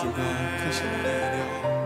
喜欢快手的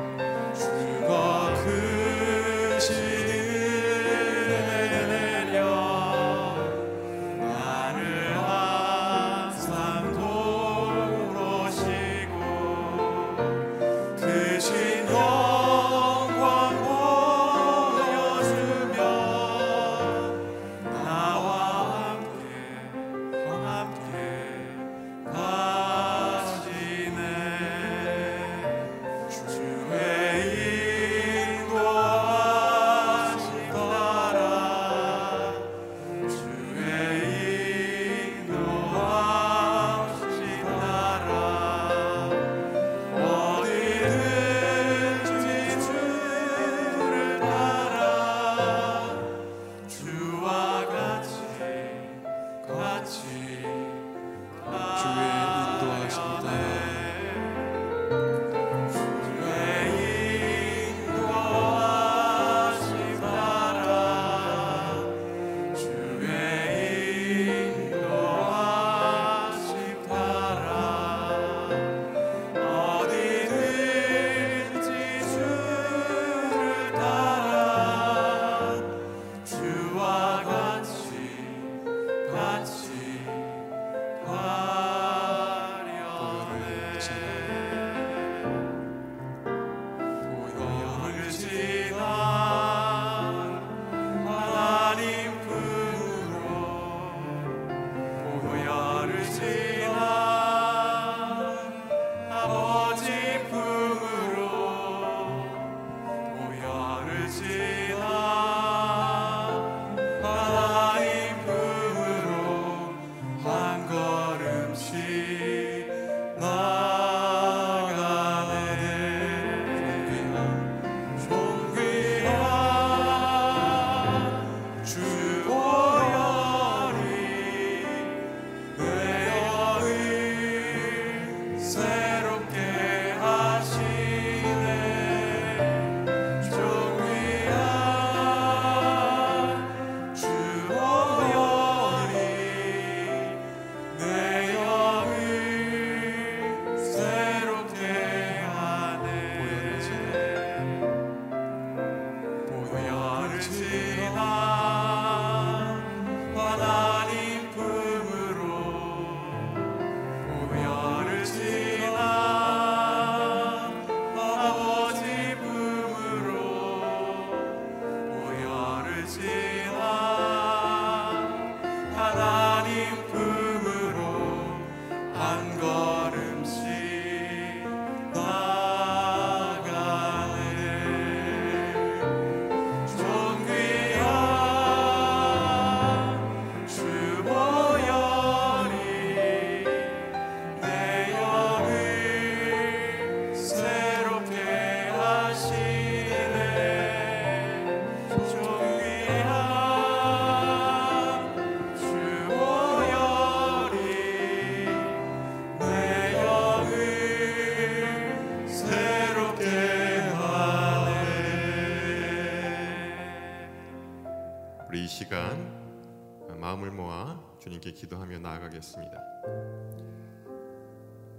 기도하며 나아가겠습니다.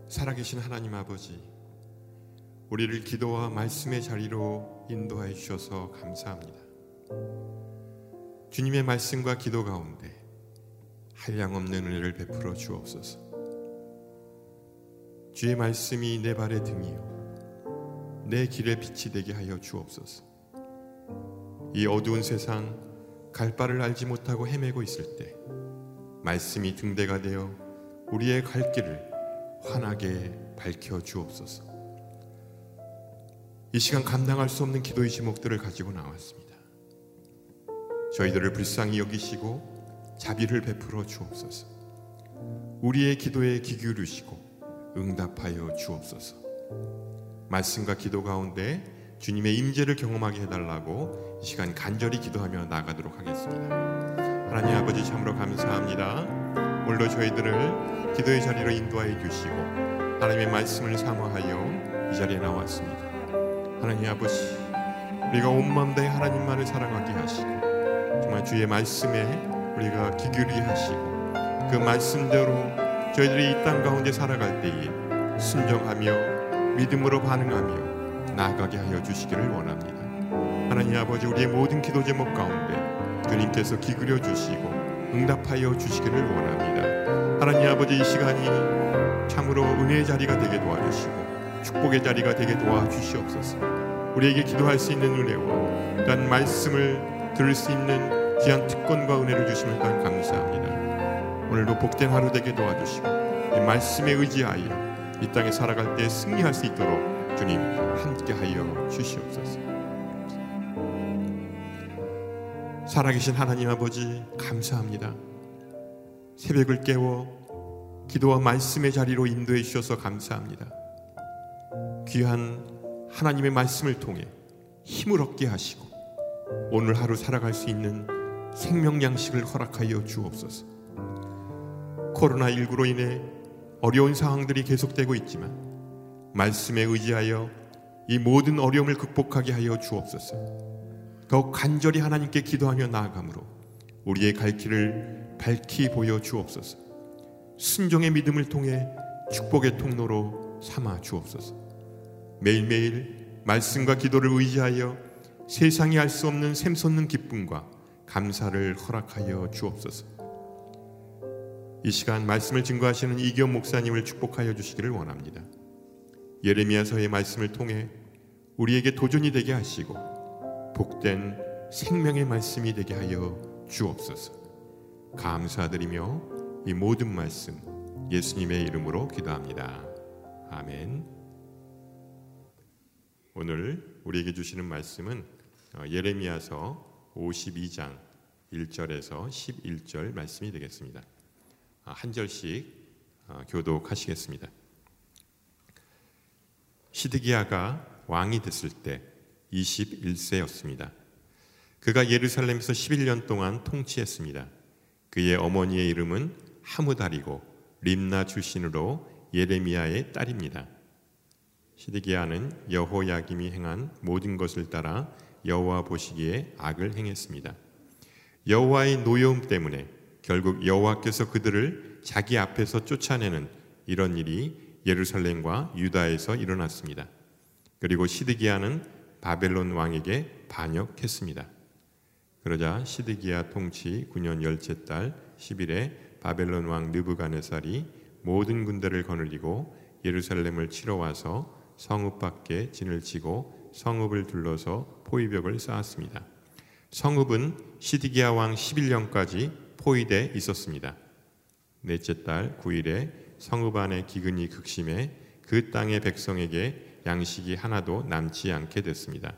살아계신 하나님 아버지, 우리를 기도와 말씀의 자리로 인도하여 주셔서 감사합니다. 주님의 말씀과 기도 가운데 한량없는 은혜를 베풀어 주옵소서. 주의 말씀이 내 발의 등이요 내 길의 빛이 되게 하여 주옵소서. 이 어두운 세상 갈 바를 알지 못하고 헤매고 있을 때 말씀이 등대가 되어 우리의 갈 길을 환하게 밝혀 주옵소서. 이 시간 감당할 수 없는 기도의 제목들을 가지고 나왔습니다. 저희들을 불쌍히 여기시고 자비를 베풀어 주옵소서. 우리의 기도에 귀 기울이시고 응답하여 주옵소서. 말씀과 기도 가운데 주님의 임재를 경험하게 해달라고 이 시간 간절히 기도하며 나가도록 하겠습니다. 하나님 아버지 참으로 감사합니다. 오늘도 저희들을 기도의 자리로 인도하여 주시고 하나님의 말씀을 사모하여 이 자리에 나왔습니다. 하나님 아버지 우리가 온 마음 다해 하나님만을 사랑하게 하시고 정말 주의 말씀에 우리가 기울이게 하시고 그 말씀대로 저희들이 이 땅 가운데 살아갈 때에 순종하며 믿음으로 반응하며 나아가게 하여 주시기를 원합니다. 하나님 아버지 우리의 모든 기도 제목 가운데 주님께서 기울여 주시고 응답하여 주시기를 원합니다. 하나님 아버지 이 시간이 참으로 은혜의 자리가 되게 도와주시고 축복의 자리가 되게 도와주시옵소서. 우리에게 기도할 수 있는 은혜와 또한 말씀을 들을 수 있는 귀한 특권과 은혜를 주시면 또한 감사합니다. 오늘도 복된 하루 되게 도와주시고 이 말씀에 의지하여 이 땅에 살아갈 때 승리할 수 있도록 주님 함께하여 주시옵소서. 살아계신 하나님 아버지 감사합니다. 새벽을 깨워 기도와 말씀의 자리로 인도해 주셔서 감사합니다. 귀한 하나님의 말씀을 통해 힘을 얻게 하시고 오늘 하루 살아갈 수 있는 생명 양식을 허락하여 주옵소서. 코로나19로 인해 어려운 상황들이 계속되고 있지만 말씀에 의지하여 이 모든 어려움을 극복하게 하여 주옵소서. 더욱 간절히 하나님께 기도하며 나아가므로 우리의 갈 길을 밝히 보여 주옵소서. 순종의 믿음을 통해 축복의 통로로 삼아 주옵소서. 매일매일 말씀과 기도를 의지하여 세상이 알 수 없는 샘솟는 기쁨과 감사를 허락하여 주옵소서. 이 시간 말씀을 증거하시는 이기현 목사님을 축복하여 주시기를 원합니다. 예레미야서의 말씀을 통해 우리에게 도전이 되게 하시고 복된 생명의 말씀이 되게 하여 주옵소서. 감사드리며 이 모든 말씀 예수님의 이름으로 기도합니다. 아멘. 오늘 우리에게 주시는 말씀은 어, 예레미야서 52장 1절에서 11절 말씀이 되겠습니다. 아, 한 절씩 어, 교독하시겠습니다. 시드기야가 왕이 됐을 때 21세였습니다. 그가 예루살렘에서 11년 동안 통치했습니다. 그의 어머니의 이름은 하무달이고 림나 출신으로 예레미야의 딸입니다. 시드기야는 여호야김이 행한 모든 것을 따라 여호와 보시기에 악을 행했습니다. 여호와의 노여움 때문에 결국 여호와께서 그들을 자기 앞에서 쫓아내는 이런 일이 예루살렘과 유다에서 일어났습니다. 그리고 시드기야는 바벨론 왕에게 반역했습니다. 그러자 시드기야 통치 9년 열째 달 10일에 바벨론 왕 느부갓네살이 모든 군대를 거느리고 예루살렘을 치러 와서 성읍 밖에 진을 치고 성읍을 둘러서 포위벽을 쌓았습니다. 성읍은 시드기야 왕 11년까지 포위돼 있었습니다. 넷째 달 9일에 성읍 안에 기근이 극심해 그 땅의 백성에게 양식이 하나도 남지 않게 됐습니다.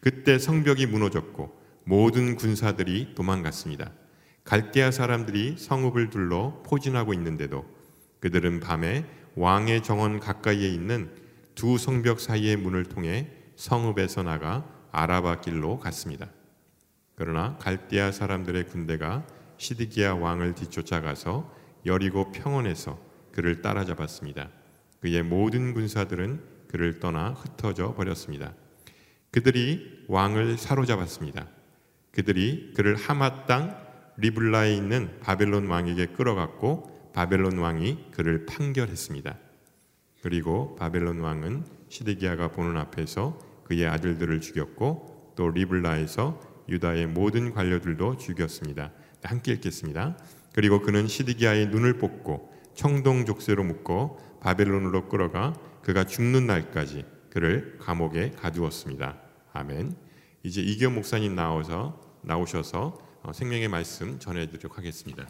그때 성벽이 무너졌고 모든 군사들이 도망갔습니다. 갈대아 사람들이 성읍을 둘러 포진하고 있는데도 그들은 밤에 왕의 정원 가까이에 있는 두 성벽 사이의 문을 통해 성읍에서 나가 아라바 길로 갔습니다. 그러나 갈대아 사람들의 군대가 시드기야 왕을 뒤쫓아가서 여리고 평원에서 그를 따라잡았습니다. 그의 모든 군사들은 그를 떠나 흩어져 버렸습니다. 그들이 왕을 사로잡았습니다. 그들이 그를 하마 땅 리블라에 있는 바벨론 왕에게 끌어갔고 바벨론 왕이 그를 판결했습니다. 그리고 바벨론 왕은 시드기야가 보는 앞에서 그의 아들들을 죽였고 또 리블라에서 유다의 모든 관료들도 죽였습니다. 함께 읽겠습니다. 그리고 그는 시드기야의 눈을 뽑고 청동 족쇄로 묶어 바벨론으로 끌어가 그가 죽는 날까지 그를 감옥에 가두었습니다. 아멘. 이제 이경 목사님 나와서 나오셔서 어, 생명의 말씀 전해드리도록 하겠습니다.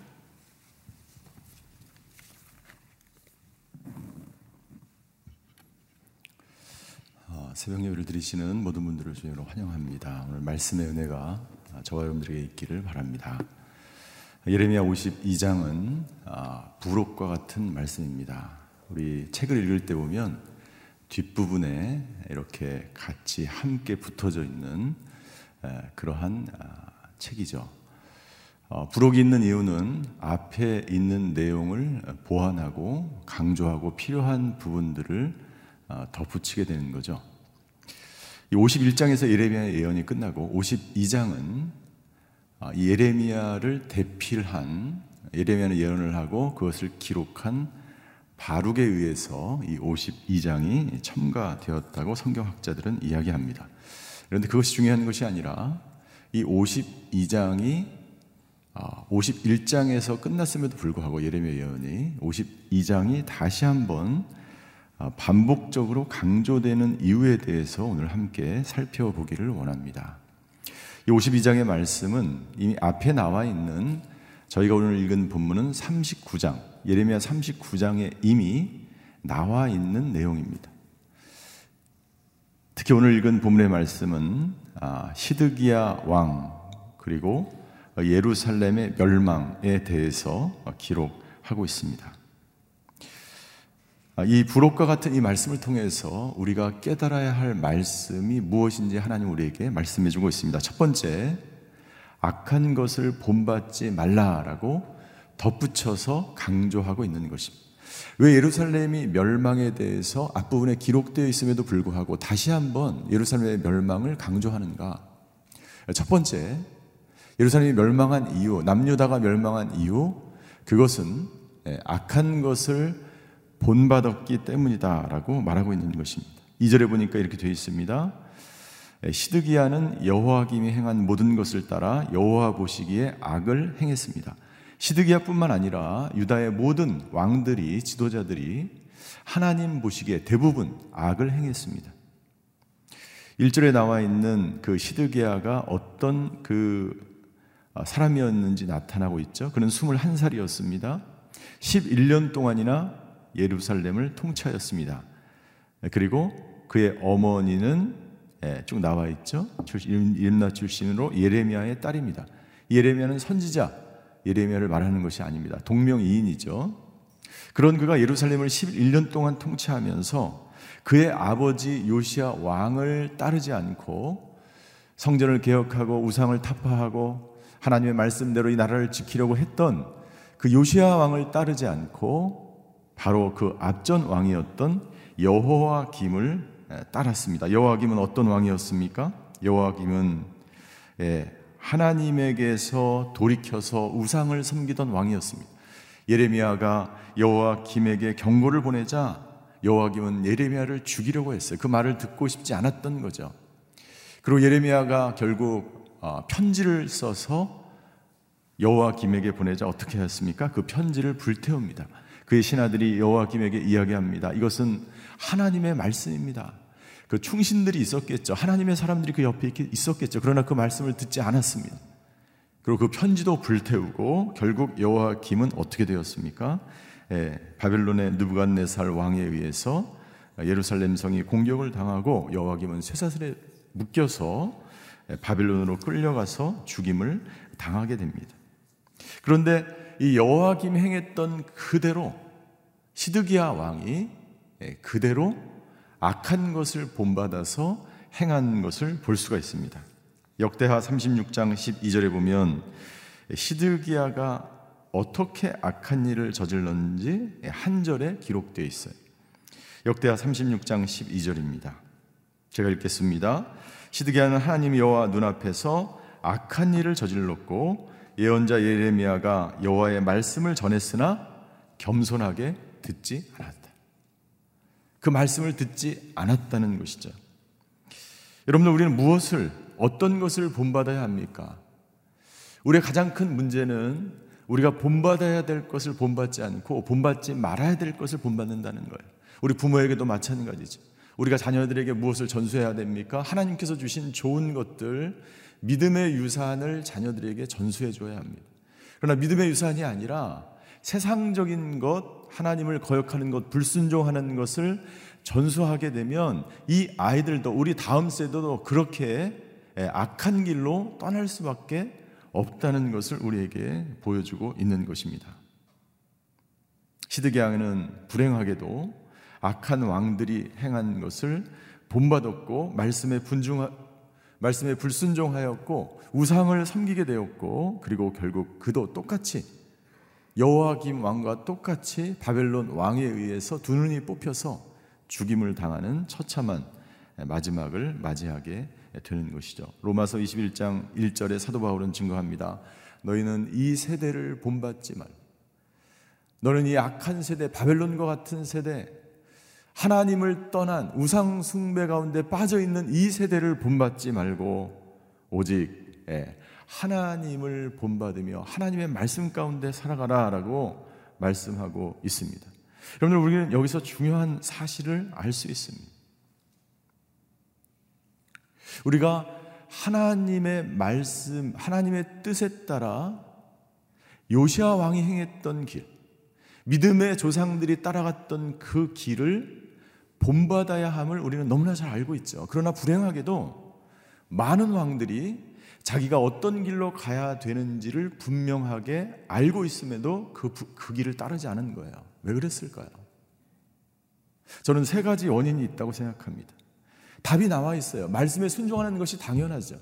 어, 새벽 예배를 드리시는 모든 분들을 주님으로 환영합니다. 오늘 말씀의 은혜가 저와 여러분들에게 있기를 바랍니다. 예레미야 52장은 아, 부록과 같은 말씀입니다. 우리 책을 읽을 때 보면 뒷부분에 이렇게 같이 함께 붙어져 있는 그러한 아, 책이죠. 어, 부록이 있는 이유는 앞에 있는 내용을 보완하고 강조하고 필요한 부분들을 어, 덧붙이게 되는 거죠. 51장에서 예레미야의 예언이 끝나고 52장은 아, 예레미야를 대필한 예레미야는 예언을 하고 그것을 기록한 바룩에 의해서 이 52장이 첨가되었다고 성경학자들은 이야기합니다. 그런데 그것이 중요한 것이 아니라 이 52장이 51장에서 아, 끝났음에도 불구하고 예레미야 예언이 52장이 다시 한번 아, 반복적으로 강조되는 이유에 대해서 오늘 함께 살펴보기를 원합니다. 이 52장의 말씀은 이미 앞에 나와 있는 저희가 오늘 읽은 본문은 39장, 예레미야 39장에 이미 나와 있는 내용입니다. 특히 오늘 읽은 본문의 말씀은 아, 시드기야 왕 그리고 예루살렘의 멸망에 대해서 기록하고 있습니다. 아, 이 부록과 같은 이 말씀을 통해서 우리가 깨달아야 할 말씀이 무엇인지 하나님 우리에게 말씀해 주고 있습니다. 첫 번째, 악한 것을 본받지 말라라고 덧붙여서 강조하고 있는 것입니다. 왜 예루살렘이 멸망에 대해서 앞부분에 기록되어 있음에도 불구하고 다시 한번 예루살렘의 멸망을 강조하는가? 첫 번째, 예루살렘이 멸망한 이유, 남유다가 멸망한 이유, 그것은 예, 악한 것을 본받았기 때문이다라고 말하고 있는 것입니다. 2절에 보니까 이렇게 되어 있습니다. 시드기야는 여호와김이 행한 모든 것을 따라 여호와 보시기에 악을 행했습니다. 시드기야뿐만 아니라 유다의 모든 왕들이 지도자들이 하나님 보시기에 대부분 악을 행했습니다. 1절에 나와 있는 그 시드기야가 어떤 그 사람이었는지 나타나고 있죠. 그는 21살이었습니다. 11년 동안이나 예루살렘을 통치하였습니다. 그리고 그의 어머니는 예, 쭉 나와 있죠. 이름나 출신으로 예레미야의 딸입니다. 예레미야는 선지자, 예레미야를 말하는 것이 아닙니다. 동명이인이죠. 그런 그가 예루살렘을 11년 동안 통치하면서 그의 아버지 요시아 왕을 따르지 않고 성전을 개혁하고 우상을 타파하고 하나님의 말씀대로 이 나라를 지키려고 했던 그 요시아 왕을 따르지 않고 바로 그 앞전 왕이었던 여호와김을 따랐습니다. 여호와김은 어떤 왕이었습니까? 여호와김은 하나님에게서 돌이켜서 우상을 섬기던 왕이었습니다. 예레미야가 여호와김에게 경고를 보내자 여호와김은 예레미야를 죽이려고 했어요. 그 말을 듣고 싶지 않았던 거죠. 그리고 예레미야가 결국 어, 편지를 써서 여호와김에게 보내자 어떻게 했습니까? 그 편지를 불태웁니다. 그의 신하들이 여호와김에게 이야기합니다. 이것은 하나님의 말씀입니다. 그 충신들이 있었겠죠. 하나님의 사람들이 그 옆에 있었겠죠. 그러나 그 말씀을 듣지 않았습니다. 그리고 그 편지도 불태우고 결국 여호와 김은 어떻게 되었습니까? 예, 바벨론의 느부갓네살 왕에 의해서 예루살렘 성이 공격을 당하고 여호와 김은 쇠사슬에 묶여서 바벨론으로 끌려가서 죽임을 당하게 됩니다. 그런데 이 여호와 김 행했던 그대로 시드기야 왕이 예, 그대로 악한 것을 본받아서 행한 것을 볼 수가 있습니다. 역대하 36장 12절에 보면 시드기야가 어떻게 악한 일을 저질렀는지 한 절에 기록되어 있어요. 역대하 36장 12절입니다. 제가 읽겠습니다. 시드기야는 하나님 여호와 눈앞에서 악한 일을 저질렀고 예언자 예레미야가 여호와의 말씀을 전했으나 겸손하게 듣지 않았다. 그 말씀을 듣지 않았다는 것이죠. 여러분들 우리는 무엇을 어떤 것을 본받아야 합니까? 우리의 가장 큰 문제는 우리가 본받아야 될 것을 본받지 않고 본받지 말아야 될 것을 본받는다는 거예요. 우리 부모에게도 마찬가지죠. 우리가 자녀들에게 무엇을 전수해야 됩니까? 하나님께서 주신 좋은 것들, 믿음의 유산을 자녀들에게 전수해 줘야 합니다. 그러나 믿음의 유산이 아니라 세상적인 것, 하나님을 거역하는 것, 불순종하는 것을 전수하게 되면 이 아이들도 우리 다음 세대도 그렇게 악한 길로 떠날 수밖에 없다는 것을 우리에게 보여주고 있는 것입니다. 시드기야는 불행하게도 악한 왕들이 행한 것을 본받았고 말씀에 분중 말씀에 불순종하였고 우상을 섬기게 되었고 그리고 결국 그도 똑같이 여호와김 왕과 똑같이 바벨론 왕에 의해서 두 눈이 뽑혀서 죽임을 당하는 처참한 마지막을 맞이하게 되는 것이죠. 로마서 21장 1절에 사도 바울은 증거합니다. 너희는 이 세대를 본받지 말. 너는 이 악한 세대, 바벨론과 같은 세대, 하나님을 떠난 우상 숭배 가운데 빠져 있는 이 세대를 본받지 말고 오직 예, 하나님을 본받으며 하나님의 말씀 가운데 살아가라라고 말씀하고 있습니다. 여러분들 우리는 여기서 중요한 사실을 알 수 있습니다. 우리가 하나님의 말씀, 하나님의 뜻에 따라 요시아 왕이 행했던 길, 믿음의 조상들이 따라갔던 그 길을 본받아야 함을 우리는 너무나 잘 알고 있죠. 그러나 불행하게도 많은 왕들이 자기가 어떤 길로 가야 되는지를 분명하게 알고 있음에도 그, 그 길을 따르지 않은 거예요. 왜 그랬을까요? 저는 세 가지 원인이 있다고 생각합니다. 답이 나와 있어요. 말씀에 순종하는 것이 당연하죠.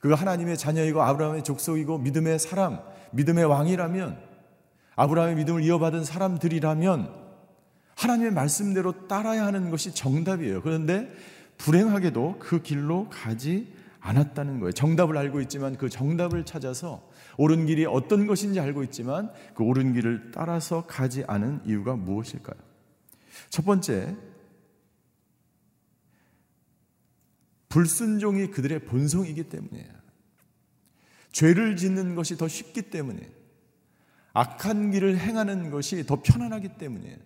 그가 하나님의 자녀이고 아브라함의 족속이고 믿음의 사람, 믿음의 왕이라면 아브라함의 믿음을 이어받은 사람들이라면 하나님의 말씀대로 따라야 하는 것이 정답이에요. 그런데 불행하게도 그 길로 가지 않았다는 거예요. 정답을 알고 있지만 그 정답을 찾아서 옳은 길이 어떤 것인지 알고 있지만 그 옳은 길을 따라서 가지 않은 이유가 무엇일까요? 첫 번째, 불순종이 그들의 본성이기 때문이에요. 죄를 짓는 것이 더 쉽기 때문에 악한 길을 행하는 것이 더 편안하기 때문이에요.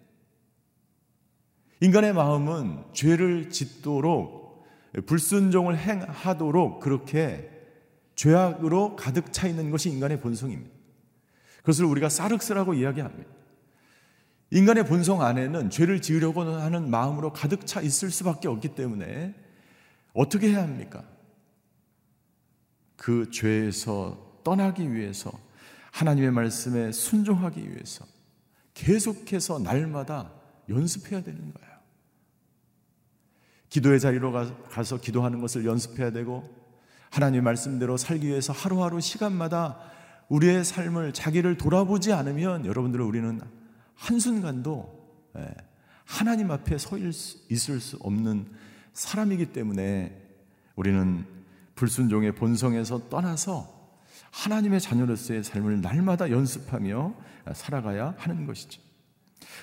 인간의 마음은 죄를 짓도록 불순종을 행하도록 그렇게 죄악으로 가득 차 있는 것이 인간의 본성입니다. 그것을 우리가 사륵스라고 이야기합니다. 인간의 본성 안에는 죄를 지으려고 하는 마음으로 가득 차 있을 수밖에 없기 때문에 어떻게 해야 합니까? 그 죄에서 떠나기 위해서 하나님의 말씀에 순종하기 위해서 계속해서 날마다 연습해야 되는 거예요. 기도의 자리로 가서 기도하는 것을 연습해야 되고 하나님의 말씀대로 살기 위해서 하루하루 시간마다 우리의 삶을 자기를 돌아보지 않으면 여러분들 우리는 한순간도 예, 하나님 앞에 서 있을 수 없는 사람이기 때문에 우리는 불순종의 본성에서 떠나서 하나님의 자녀로서의 삶을 날마다 연습하며 살아가야 하는 것이죠.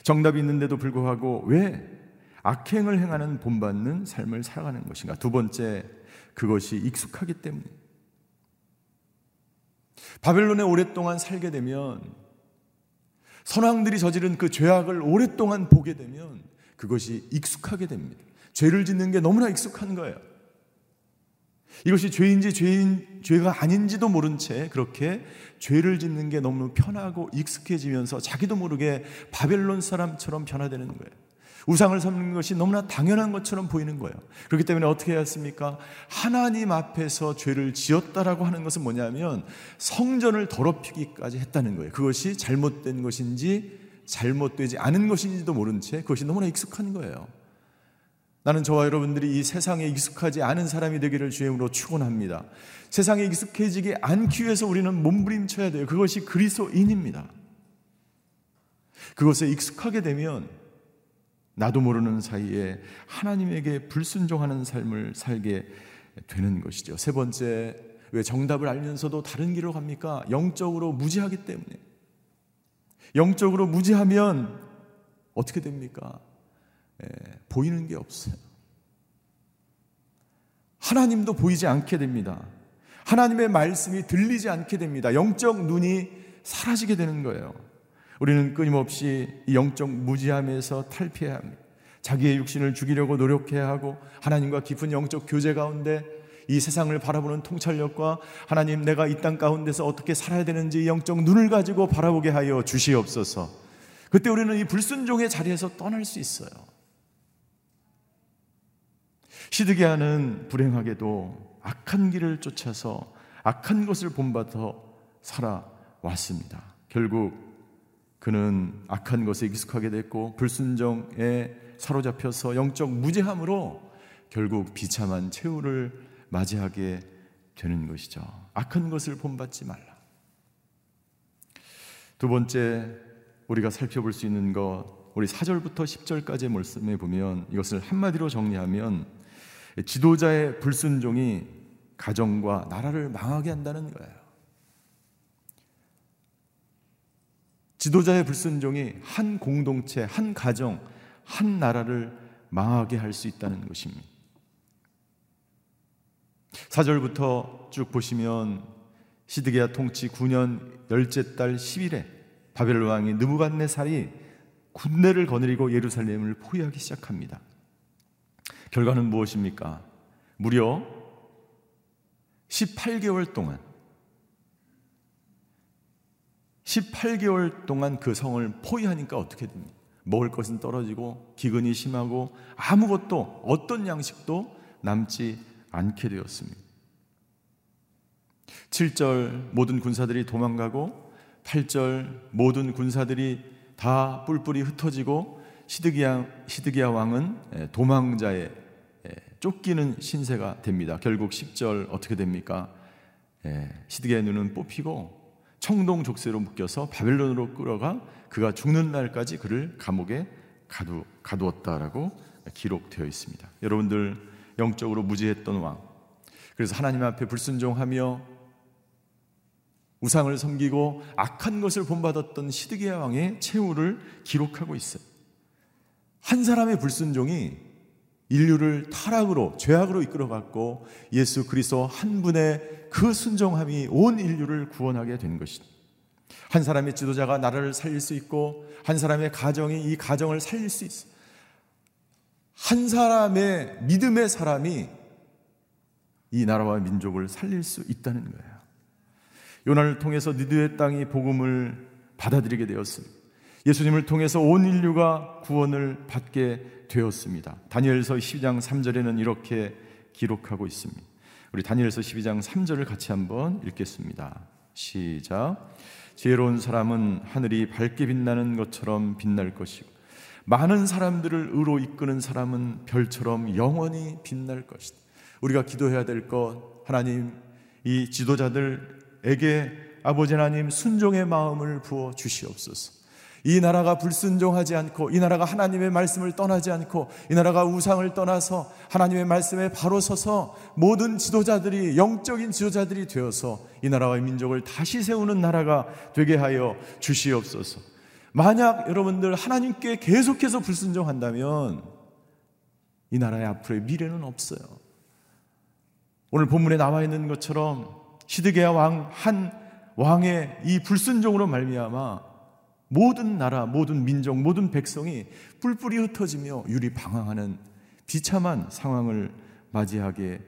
정답이 있는데도 불구하고 왜 악행을 행하는 본받는 삶을 살아가는 것인가? 두 번째, 그것이 익숙하기 때문에. 바벨론에 오랫동안 살게 되면 선왕들이 저지른 그 죄악을 오랫동안 보게 되면 그것이 익숙하게 됩니다. 죄를 짓는 게 너무나 익숙한 거예요. 이것이 죄인지 죄인 죄가 아닌지도 모른 채 그렇게 죄를 짓는 게 너무 편하고 익숙해지면서 자기도 모르게 바벨론 사람처럼 변화되는 거예요. 우상을 섬기는 것이 너무나 당연한 것처럼 보이는 거예요. 그렇기 때문에 어떻게 해야 했습니까? 하나님 앞에서 죄를 지었다라고 하는 것은 뭐냐면 성전을 더럽히기까지 했다는 거예요. 그것이 잘못된 것인지 잘못되지 않은 것인지도 모른 채 그것이 너무나 익숙한 거예요. 나는 저와 여러분들이 이 세상에 익숙하지 않은 사람이 되기를 주임으로 축원합니다. 세상에 익숙해지지 않기 위해서 우리는 몸부림쳐야 돼요. 그것이 그리스도인입니다. 그것에 익숙하게 되면 나도 모르는 사이에 하나님에게 불순종하는 삶을 살게 되는 것이죠. 세 번째, 왜 정답을 알면서도 다른 길로 갑니까? 영적으로 무지하기 때문에. 영적으로 무지하면 어떻게 됩니까? 예, 보이는 게 없어요. 하나님도 보이지 않게 됩니다. 하나님의 말씀이 들리지 않게 됩니다. 영적 눈이 사라지게 되는 거예요. 우리는 끊임없이 이 영적 무지함에서 탈피해야 합니다. 자기의 육신을 죽이려고 노력해야 하고 하나님과 깊은 영적 교제 가운데 이 세상을 바라보는 통찰력과 하나님 내가 이 땅 가운데서 어떻게 살아야 되는지 영적 눈을 가지고 바라보게 하여 주시옵소서. 그때 우리는 이 불순종의 자리에서 떠날 수 있어요. 시드기야는 불행하게도 악한 길을 쫓아서 악한 것을 본받아 살아왔습니다. 결국 그는 악한 것에 익숙하게 됐고 불순종에 사로잡혀서 영적 무죄함으로 결국 비참한 최후를 맞이하게 되는 것이죠. 악한 것을 본받지 말라. 두 번째 우리가 살펴볼 수 있는 것 우리 4절부터 10절까지의 말씀에 보면 이것을 한마디로 정리하면 지도자의 불순종이 가정과 나라를 망하게 한다는 거예요. 지도자의 불순종이 한 공동체, 한 가정, 한 나라를 망하게 할 수 있다는 것입니다. 4절부터 쭉 보시면 시드기야 통치 9년 열째 달 10일에 바벨론 왕이 느부갓네살이 군대를 거느리고 예루살렘을 포위하기 시작합니다. 결과는 무엇입니까? 무려 18개월 동안 18개월 동안 그 성을 포위하니까 어떻게 됩니까? 먹을 것은 떨어지고 기근이 심하고 아무것도 어떤 양식도 남지 않게 되었습니다. 7절 모든 군사들이 도망가고 8절 모든 군사들이 다 뿔뿔이 흩어지고 시드기야, 시드기야 왕은 도망자의 쫓기는 신세가 됩니다. 결국 10절 어떻게 됩니까? 시드기야의 눈은 뽑히고 청동 족쇄로 묶여서 바벨론으로 끌어가 그가 죽는 날까지 그를 감옥에 가두, 가두었다라고 기록되어 있습니다. 여러분들 영적으로 무지했던 왕. 그래서 하나님 앞에 불순종하며 우상을 섬기고 악한 것을 본받았던 시드기야 왕의 최후를 기록하고 있어요. 한 사람의 불순종이 인류를 타락으로 죄악으로 이끌어갔고 예수 그리스도 한 분의 그 순종함이 온 인류를 구원하게 된 것입니다. 한 사람의 지도자가 나라를 살릴 수 있고 한 사람의 가정이 이 가정을 살릴 수 있어. 한 사람의 믿음의 사람이 이 나라와 민족을 살릴 수 있다는 거예요. 요나를 통해서 니드의 땅이 복음을 받아들이게 되었습니다. 예수님을 통해서 온 인류가 구원을 받게 되었습니다. 다니엘서 12장 3절에는 이렇게 기록하고 있습니다. 우리 다니엘서 12장 3절을 같이 한번 읽겠습니다. 시작. 지혜로운 사람은 하늘이 밝게 빛나는 것처럼 빛날 것이고 많은 사람들을 의로 이끄는 사람은 별처럼 영원히 빛날 것이다. 우리가 기도해야 될 것 하나님 이 지도자들에게 아버지 하나님 순종의 마음을 부어 주시옵소서. 이 나라가 불순종하지 않고 이 나라가 하나님의 말씀을 떠나지 않고 이 나라가 우상을 떠나서 하나님의 말씀에 바로 서서 모든 지도자들이 영적인 지도자들이 되어서 이 나라와 민족을 다시 세우는 나라가 되게 하여 주시옵소서. 만약 여러분들 하나님께 계속해서 불순종한다면 이 나라의 앞으로의 미래는 없어요. 오늘 본문에 나와 있는 것처럼 시드게야 왕 한 왕의 이 불순종으로 말미암아 모든 나라, 모든 민족, 모든 백성이 뿔뿔이 흩어지며 유리 방황하는 비참한 상황을 맞이하게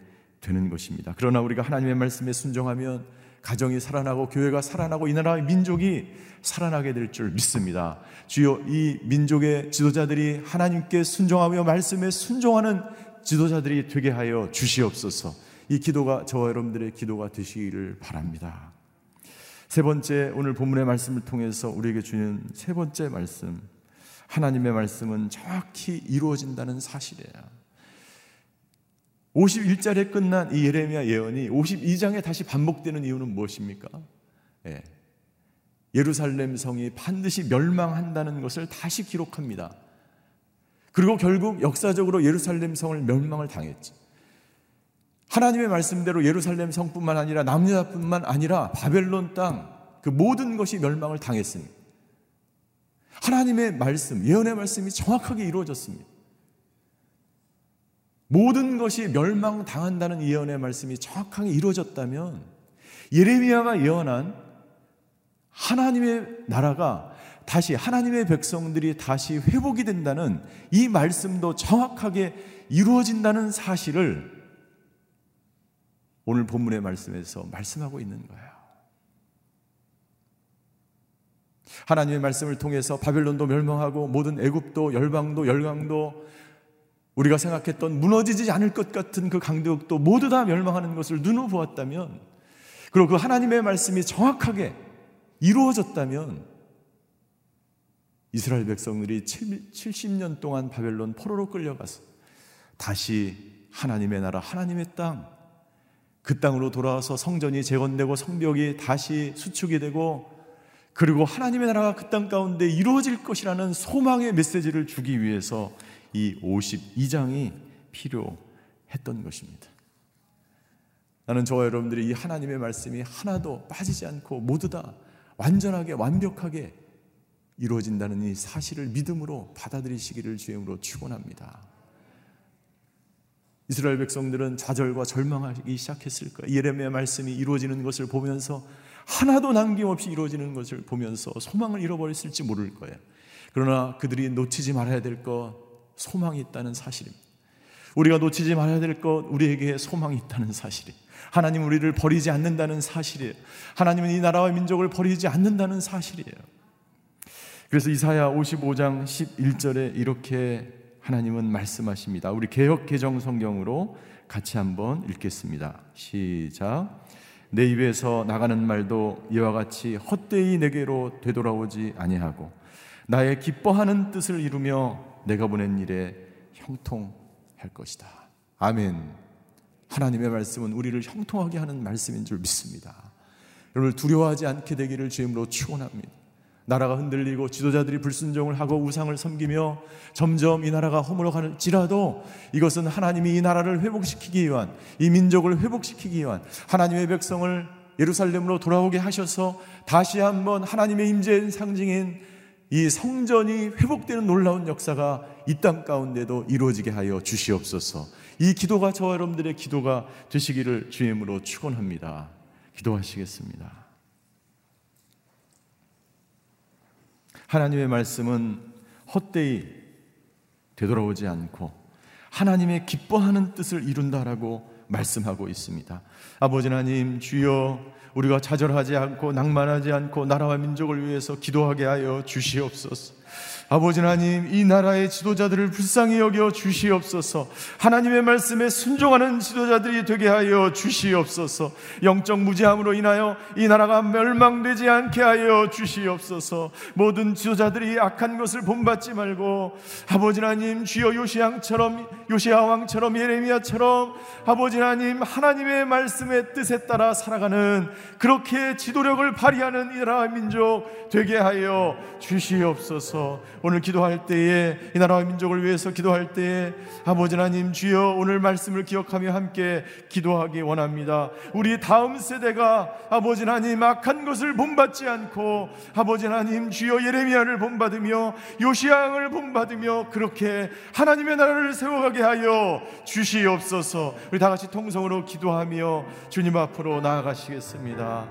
되는 것입니다. 그러나 우리가 하나님의 말씀에 순종하면 가정이 살아나고 교회가 살아나고 이 나라의 민족이 살아나게 될 줄 믿습니다. 주여 이 민족의 지도자들이 하나님께 순종하며 말씀에 순종하는 지도자들이 되게 하여 주시옵소서. 이 기도가 저와 여러분들의 기도가 되시기를 바랍니다. 세 번째 오늘 본문의 말씀을 통해서 우리에게 주는 세 번째 말씀. 하나님의 말씀은 정확히 이루어진다는 사실이에요. 51절에 끝난 이 예레미야 예언이 52장에 다시 반복되는 이유는 무엇입니까? 예. 예루살렘 성이 반드시 멸망한다는 것을 다시 기록합니다. 그리고 결국 역사적으로 예루살렘 성을 멸망을 당했지. 하나님의 말씀대로 예루살렘 성뿐만 아니라 남유다뿐만 아니라 바벨론 땅 그 모든 것이 멸망을 당했습니다. 하나님의 말씀, 예언의 말씀이 정확하게 이루어졌습니다. 모든 것이 멸망당한다는 예언의 말씀이 정확하게 이루어졌다면 예레미야가 예언한 하나님의 나라가 다시 하나님의 백성들이 다시 회복이 된다는 이 말씀도 정확하게 이루어진다는 사실을 오늘 본문의 말씀에서 말씀하고 있는 거예요. 하나님의 말씀을 통해서 바벨론도 멸망하고 모든 애굽도 열방도 열강도 우리가 생각했던 무너지지 않을 것 같은 그 강대국도 모두 다 멸망하는 것을 눈으로 보았다면 그리고 그 하나님의 말씀이 정확하게 이루어졌다면 이스라엘 백성들이 70년 동안 바벨론 포로로 끌려가서 다시 하나님의 나라 하나님의 땅 그 땅으로 돌아와서 성전이 재건되고 성벽이 다시 수축이 되고 그리고 하나님의 나라가 그 땅 가운데 이루어질 것이라는 소망의 메시지를 주기 위해서 이 52장이 필요했던 것입니다. 나는 저와 여러분들이 이 하나님의 말씀이 하나도 빠지지 않고 모두 다 완전하게 완벽하게 이루어진다는 이 사실을 믿음으로 받아들이시기를 주임으로 축원합니다. 이스라엘 백성들은 좌절과 절망하기 시작했을 거예요. 예레미야 말씀이 이루어지는 것을 보면서 하나도 남김없이 이루어지는 것을 보면서 소망을 잃어버렸을지 모를 거예요. 그러나 그들이 놓치지 말아야 될 것 소망이 있다는 사실입니다. 우리가 놓치지 말아야 될 것 우리에게 소망이 있다는 사실이 하나님 우리를 버리지 않는다는 사실이에요. 하나님은 이 나라와 민족을 버리지 않는다는 사실이에요. 그래서 이사야 55장 11절에 이렇게 하나님은 말씀하십니다. 우리 개혁 개정 성경으로 같이 한번 읽겠습니다. 시작. 내 입에서 나가는 말도 이와 같이 헛되이 내게로 되돌아오지 아니하고 나의 기뻐하는 뜻을 이루며 내가 보낸 일에 형통할 것이다. 아멘. 하나님의 말씀은 우리를 형통하게 하는 말씀인 줄 믿습니다. 여러분 두려워하지 않게 되기를 주임으로 축원합니다. 나라가 흔들리고 지도자들이 불순종을 하고 우상을 섬기며 점점 이 나라가 허물어가는지라도 이것은 하나님이 이 나라를 회복시키기 위한 이 민족을 회복시키기 위한 하나님의 백성을 예루살렘으로 돌아오게 하셔서 다시 한번 하나님의 임재의 상징인 이 성전이 회복되는 놀라운 역사가 이 땅 가운데도 이루어지게 하여 주시옵소서. 이 기도가 저와 여러분들의 기도가 되시기를 주임으로 축원합니다. 기도하시겠습니다. 하나님의 말씀은 헛되이 되돌아오지 않고 하나님의 기뻐하는 뜻을 이룬다라고 말씀하고 있습니다. 아버지 하나님 주여 우리가 좌절하지 않고 낭만하지 않고 나라와 민족을 위해서 기도하게 하여 주시옵소서. 아버지 하나님 이 나라의 지도자들을 불쌍히 여겨 주시옵소서. 하나님의 말씀에 순종하는 지도자들이 되게 하여 주시옵소서. 영적 무지함으로 인하여 이 나라가 멸망되지 않게 하여 주시옵소서. 모든 지도자들이 악한 것을 본받지 말고 아버지 하나님 주여 요시양처럼 요시아 왕처럼 예레미야처럼 아버지 하나님 하나님의 말씀의 뜻에 따라 살아가는 그렇게 지도력을 발휘하는 이 나라 민족 되게 하여 주시옵소서 오늘 기도할 때에 이 나라와 민족을 위해서 기도할 때에 아버지 하나님 주여 오늘 말씀을 기억하며 함께 기도하기 원합니다. 우리 다음 세대가 아버지 하나님 악한 것을 본받지 않고 아버지 하나님 주여 예레미야를 본받으며 요시양을 본받으며 그렇게 하나님의 나라를 세워가게 하여 주시옵소서. 우리 다 같이 통성으로 기도하며 주님 앞으로 나아가시겠습니다.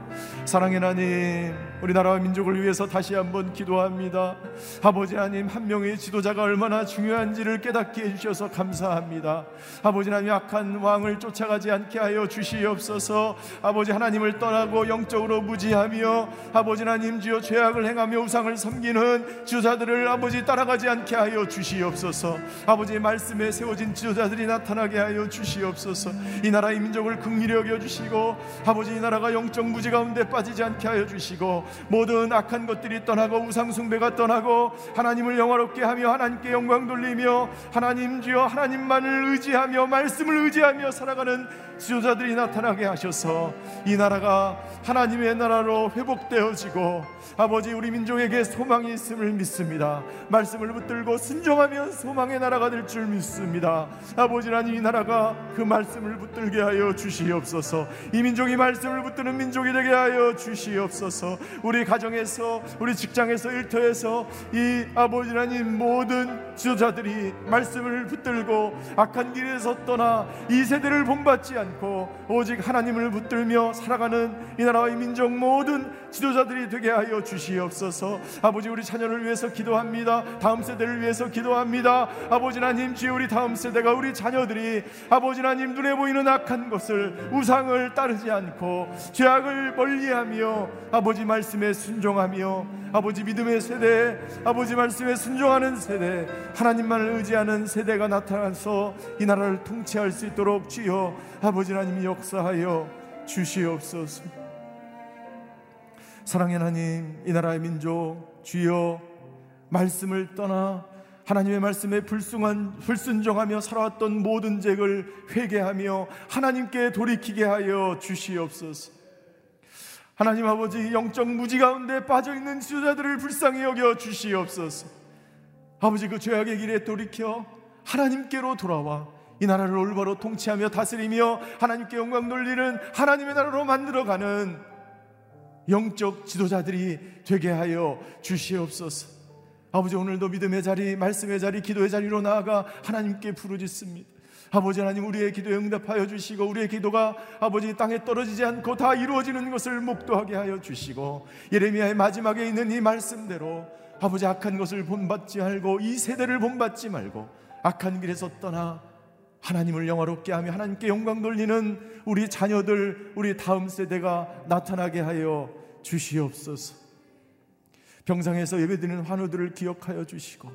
사랑의 하나님, 우리 나라와 민족을 위해서 다시 한번 기도합니다. 아버지 하나님 한 명의 지도자가 얼마나 중요한지를 깨닫게 해주셔서 감사합니다. 아버지 하나님 악한 왕을 쫓아가지 않게 하여 주시옵소서. 아버지 하나님을 떠나고 영적으로 무지하며 아버지 하나님 주여 죄악을 행하며 우상을 섬기는 지도자들을 아버지 따라가지 않게 하여 주시옵소서. 아버지 말씀에 세워진 지도자들이 나타나게 하여 주시옵소서. 이 나라의 민족을 긍휼히 여겨 주시고 아버지 이 나라가 영적 무지 가운데 빠지지 않게 하여 주시고 모든 악한 것들이 떠나고 우상 숭배가 떠나고 하나님을 영화롭게 하며 하나님께 영광 돌리며 하나님 주여 하나님만을 의지하며 말씀을 의지하며 살아가는 지도자들이 나타나게 하셔서 이 나라가 하나님의 나라로 회복되어지고 아버지 우리 민족에게 소망이 있음을 믿습니다. 말씀을 붙들고 순종하면 소망의 나라가 될 줄 믿습니다. 아버지 하나님 이 나라가 그 말씀을 붙들게 하여 주시옵소서. 이 민족이 말씀을 붙드는 민족이 되게 하여 주시옵소서. 우리 가정에서 우리 직장에서 일터에서 이 아버지 하나님 모든 지도자들이 말씀을 붙들고 악한 길에서 떠나 이 세대를 본받지 않고 오직 하나님을 붙들며 살아가는 이 나라의 민족 모든 지도자들이 되게 하여 주시옵소서. 아버지 우리 자녀를 위해서 기도합니다. 다음 세대를 위해서 기도합니다. 아버지 하나님 주여 우리 다음 세대가 우리 자녀들이 아버지 하나님 눈에 보이는 악한 것을 우상을 따르지 않고 죄악을 멀리하며 아버지 말씀에 순종하며 아버지 믿음의 세대 아버지 말씀에 순종하는 세대 하나님만을 의지하는 세대가 나타나서 이 나라를 통치할 수 있도록 주여 아버지 하나님 역사하여 주시옵소서. 사랑의 하나님, 이 나라의 민족, 주여, 말씀을 떠나 하나님의 말씀에 불순한, 불순종하며 살아왔던 모든 죄를 회개하며 하나님께 돌이키게 하여 주시옵소서. 하나님 아버지 영적 무지 가운데 빠져 있는 지도자들을 불쌍히 여겨 주시옵소서. 아버지 그 죄악의 길에 돌이켜 하나님께로 돌아와 이 나라를 올바로 통치하며 다스리며 하나님께 영광 돌리는 하나님의 나라로 만들어가는 영적 지도자들이 되게 하여 주시옵소서. 아버지 오늘도 믿음의 자리, 말씀의 자리, 기도의 자리로 나아가 하나님께 부르짖습니다. 아버지 하나님 우리의 기도에 응답하여 주시고 우리의 기도가 아버지 땅에 떨어지지 않고 다 이루어지는 것을 목도하게 하여 주시고 예레미야의 마지막에 있는 이 말씀대로 아버지 악한 것을 본받지 말고 이 세대를 본받지 말고 악한 길에서 떠나 하나님을 영화롭게 하며 하나님께 영광 돌리는 우리 자녀들, 우리 다음 세대가 나타나게 하여 주시옵소서. 병상에서 예배드리는 환우들을 기억하여 주시고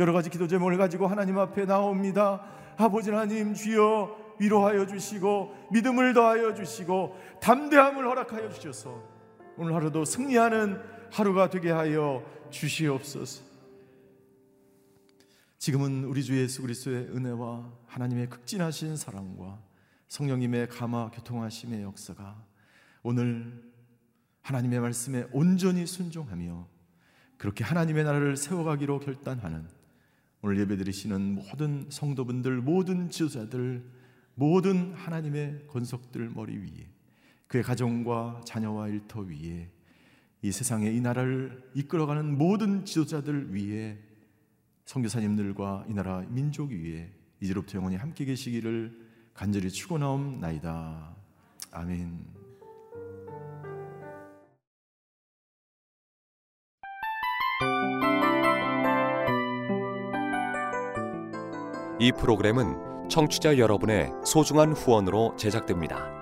여러 가지 기도 제목을 가지고 하나님 앞에 나옵니다. 아버지 하나님 주여 위로하여 주시고 믿음을 더하여 주시고 담대함을 허락하여 주셔서 오늘 하루도 승리하는 하루가 되게 하여 주시옵소서. 지금은 우리 주 예수 그리스도의 은혜와 하나님의 극진하신 사랑과 성령님의 감화 교통하심의 역사가 오늘 하나님의 말씀에 온전히 순종하며 그렇게 하나님의 나라를 세워가기로 결단하는 오늘 예배드리시는 모든 성도분들, 모든 지도자들, 모든 하나님의 권속들 머리 위에 그의 가정과 자녀와 일터 위에 이 세상에 이 나라를 이끌어가는 모든 지도자들 위에 성교사님들과 이 나라 민족 위에 이제로부터 영원히 함께 계시기를 간절히 축원하옵나이다. 아멘. 이 프로그램은 청취자 여러분의 소중한 후원으로 제작됩니다.